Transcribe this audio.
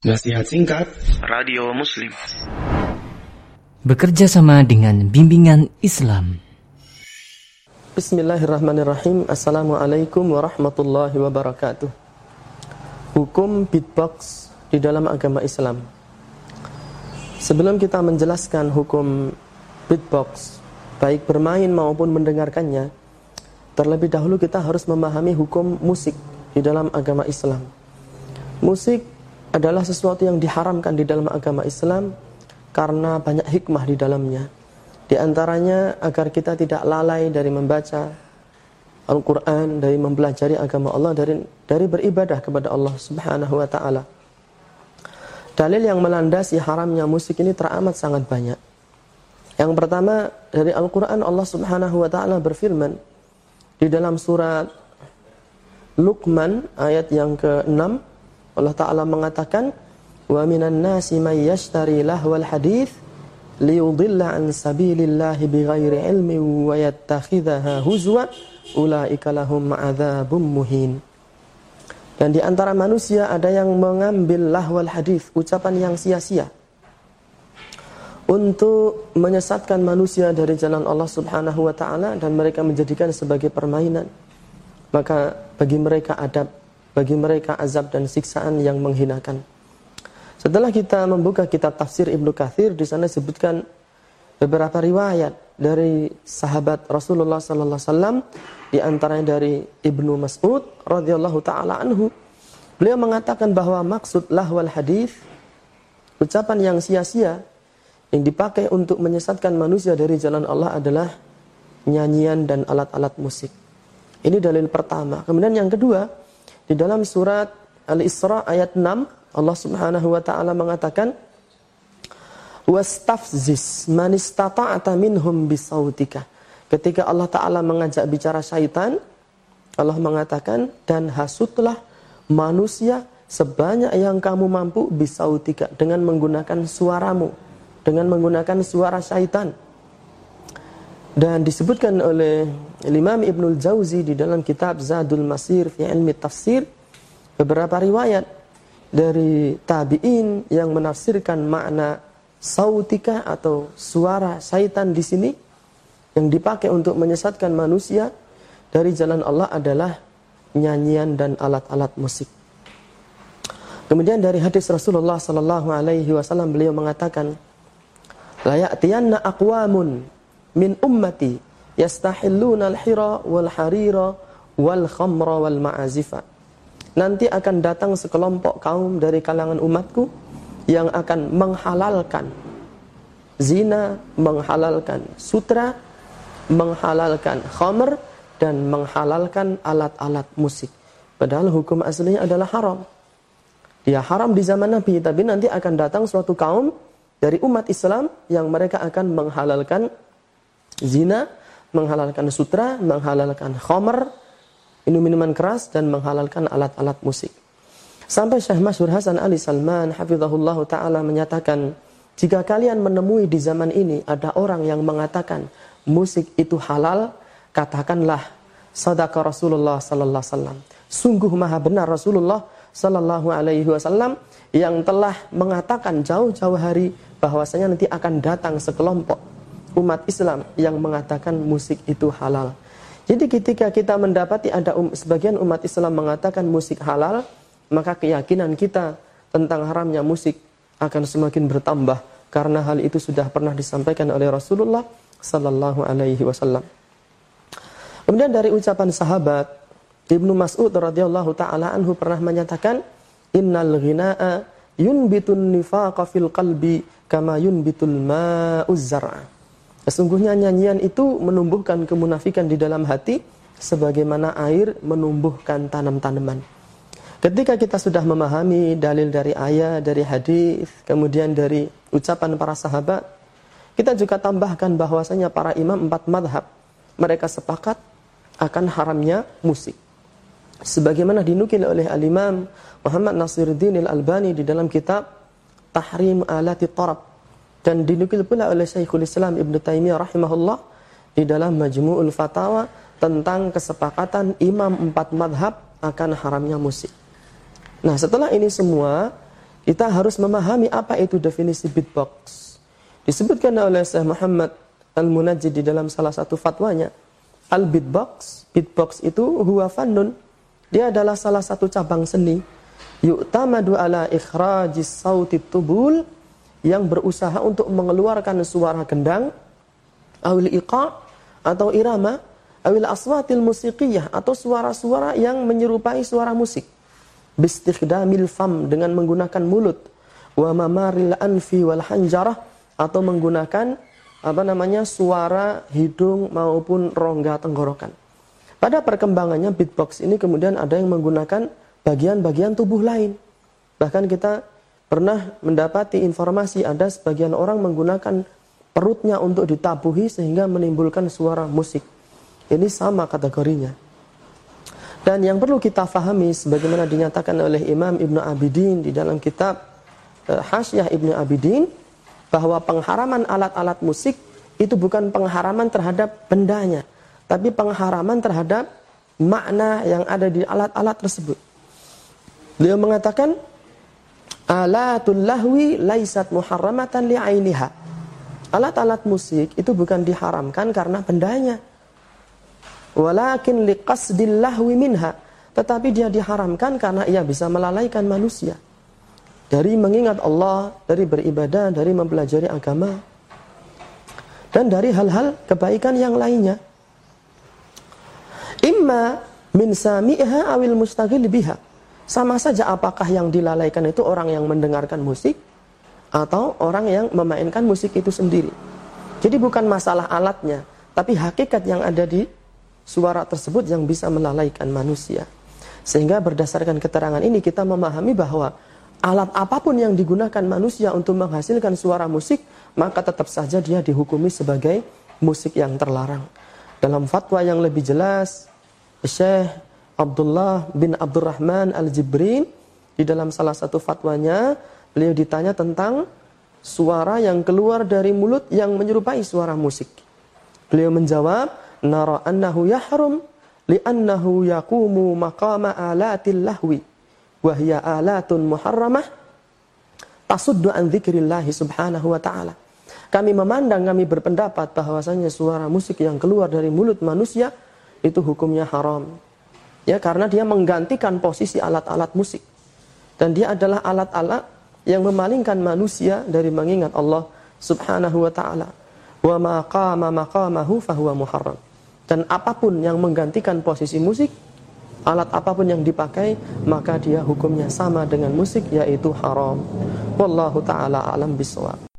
Nasihat singkat. Radio Muslim. Bekerja sama dengan bimbingan Islam. Bismillahirrahmanirrahim. Assalamualaikum warahmatullahi wabarakatuh. Hukum beatbox di dalam agama Islam. Sebelum kita menjelaskan hukum beatbox Baik bermain maupun mendengarkannya Terlebih dahulu kita harus memahami hukum musik di dalam agama Islam. Musik adalah sesuatu yang diharamkan di dalam agama Islam karena banyak hikmah di dalamnya. Di antaranya agar kita tidak lalai dari membaca Al-Quran, dari mempelajari agama Allah, dari, dari beribadah kepada Allah Subhanahu wa Ta'ala. Dalil yang melandasi haramnya musik ini teramat sangat banyak. Yang pertama dari Al-Quran Allah Subhanahu wa Ta'ala berfirman di dalam surat Luqman ayat yang ke-6 Allah Ta'ala mengatakan minan nasi may yashtari lahwal hadith liyudilla an sabilillahi bighairi ilmi wa yattakhidhaha huzwa ulaika lahum ma'adzabum muhin. Dan di antara manusia ada yang mengambil lahwal hadith ucapan yang sia-sia. Untuk menyesatkan manusia dari jalan Allah Subhanahu wa taala dan mereka menjadikan sebagai permainan maka bagi mereka adab bagi mereka azab dan siksaan yang menghinakan. Setelah kita membuka kitab tafsir Ibnu Kathir, di sana disebutkan beberapa riwayat dari sahabat Rasulullah sallallahu alaihi wasallam di antaranya dari Ibnu Mas'ud radhiyallahu taala anhu. Beliau mengatakan bahwa maksud lahwal hadis ucapan yang sia-sia yang dipakai untuk menyesatkan manusia dari jalan Allah adalah nyanyian dan alat-alat musik. Ini dalil pertama. Kemudian yang kedua, di dalam surat Al-Isra ayat 6 Allah Subhanahu wa taala mengatakan wastafzis man istata'ta minhum bisautika. Ketika Allah taala mengajak bicara syaitan, Allah mengatakan dan hasutlah manusia sebanyak yang kamu mampu bisautika dengan menggunakan suaramu, dengan menggunakan suara syaitan. Dan disebutkan oleh Imam Ibnul Jauzi di dalam kitab Zadul Masir fi ilmi tafsir beberapa riwayat dari tabi'in yang menafsirkan makna sautika atau suara syaitan di sini yang dipakai untuk menyesatkan manusia dari jalan Allah adalah nyanyian dan alat-alat musik. Kemudian dari hadis Rasulullah sallallahu alaihi wasallam beliau mengatakan, "La ya'tiyanna aqwamun min ummati yastahilluna al-hira wal harira wal khamra wal ma'azifa. Nanti akan datang sekelompok kaum dari kalangan umatku yang akan menghalalkan zina, menghalalkan sutra, menghalalkan khamr dan menghalalkan alat-alat musik. Padahal hukum aslinya adalah haram. Dia haram di zaman Nabi, tapi nanti akan datang suatu kaum dari umat Islam yang mereka akan menghalalkan zina, menghalalkan sutra, menghalalkan khomer, minum-minuman keras, dan menghalalkan alat-alat musik. Sampai Syekh Masyur Hasan Ali Salman hafizahullah ta'ala menyatakan, jika kalian menemui di zaman ini ada orang yang mengatakan musik itu halal, katakanlah sadaka Rasulullah sallallahu alaihi wasallam. Sungguh maha benar Rasulullah sallallahu alaihi wasallam yang telah mengatakan jauh-jauh hari bahwasanya nanti akan datang sekelompok umat Islam yang mengatakan musik itu halal. Jadi ketika kita mendapati ada um, sebagian umat Islam mengatakan musik halal, maka keyakinan kita tentang haramnya musik akan semakin bertambah karena hal itu sudah pernah disampaikan oleh Rasulullah sallallahu alaihi wasallam. Kemudian dari ucapan sahabat Ibnu Mas'ud radhiyallahu taala anhu pernah menyatakan innal ghinaa yunbitun nifaqa fil qalbi kama yunbitul ma'uz zar'a. Sesungguhnya nyanyian itu menumbuhkan kemunafikan di dalam hati sebagaimana air menumbuhkan tanam-tanaman. Ketika kita sudah memahami dalil dari ayat, dari hadis, kemudian dari ucapan para sahabat, kita juga tambahkan bahwasanya para imam empat madhab mereka sepakat akan haramnya musik. Sebagaimana dinukil oleh al-imam Muhammad Nasiruddin al-Albani di dalam kitab Tahrim Alati Tarab dan dinukil pula oleh Syekhul Islam Ibn Taimiyah rahimahullah di dalam Majmu'ul Fatawa tentang kesepakatan imam empat madhab akan haramnya musik. Nah setelah ini semua kita harus memahami apa itu definisi beatbox. Disebutkan oleh Syekh Muhammad Al-Munajjid di dalam salah satu fatwanya. Al-beatbox, beatbox itu huwa fannun. Dia adalah salah satu cabang seni. Yu'tamadu ala ikhrajis sauti tubul yang berusaha untuk mengeluarkan suara gendang, awil iqa atau irama, awil aswatil musiqiyah atau suara-suara yang menyerupai suara musik. Bistikhdamil fam dengan menggunakan mulut, wa mamaril anfi wal hanjarah atau menggunakan apa namanya suara hidung maupun rongga tenggorokan. Pada perkembangannya beatbox ini kemudian ada yang menggunakan bagian-bagian tubuh lain. Bahkan kita pernah mendapati informasi ada sebagian orang menggunakan perutnya untuk ditabuhi sehingga menimbulkan suara musik. Ini sama kategorinya. Dan yang perlu kita fahami sebagaimana dinyatakan oleh Imam Ibnu Abidin di dalam kitab uh, Hasyah Ibnu Abidin bahwa pengharaman alat-alat musik itu bukan pengharaman terhadap bendanya, tapi pengharaman terhadap makna yang ada di alat-alat tersebut. Beliau mengatakan alatul lahwi laisat muharramatan li'ainiha. Alat-alat musik itu bukan diharamkan karena bendanya. Walakin liqasdil lahwi minha. Tetapi dia diharamkan karena ia bisa melalaikan manusia dari mengingat Allah, dari beribadah, dari mempelajari agama, dan dari hal-hal kebaikan yang lainnya. Imma min sami'ha awil mustaqil biha. Sama saja apakah yang dilalaikan itu orang yang mendengarkan musik atau orang yang memainkan musik itu sendiri. Jadi bukan masalah alatnya, tapi hakikat yang ada di suara tersebut yang bisa melalaikan manusia. Sehingga berdasarkan keterangan ini kita memahami bahwa alat apa pun yang digunakan manusia untuk menghasilkan suara musik, maka tetap saja dia dihukumi sebagai musik yang terlarang. Dalam fatwa yang lebih jelas, Syekh Abdullah bin Abdurrahman Al-Jibrin di dalam salah satu fatwanya, beliau ditanya tentang suara yang keluar dari mulut yang menyerupai suara musik. Beliau menjawab, "Nara annahu yahrum li'annahu yaqumu maqama alatil lahwi." wahya alatun muharramah tasuddu an dzikrillahi subhanahu wa ta'ala. Kami memandang, kami berpendapat bahwasanya suara musik yang keluar dari mulut manusia itu hukumnya haram. Ya, karena dia menggantikan posisi alat-alat musik. Dan dia adalah alat-alat yang memalingkan manusia dari mengingat Allah subhanahu wa ta'ala. Wa maqama maqamahu fahuwa muharram. Dan apa pun yang menggantikan posisi musik alat apa pun yang dipakai maka dia hukumnya sama dengan musik yaitu haram wallahu taala alam bisawab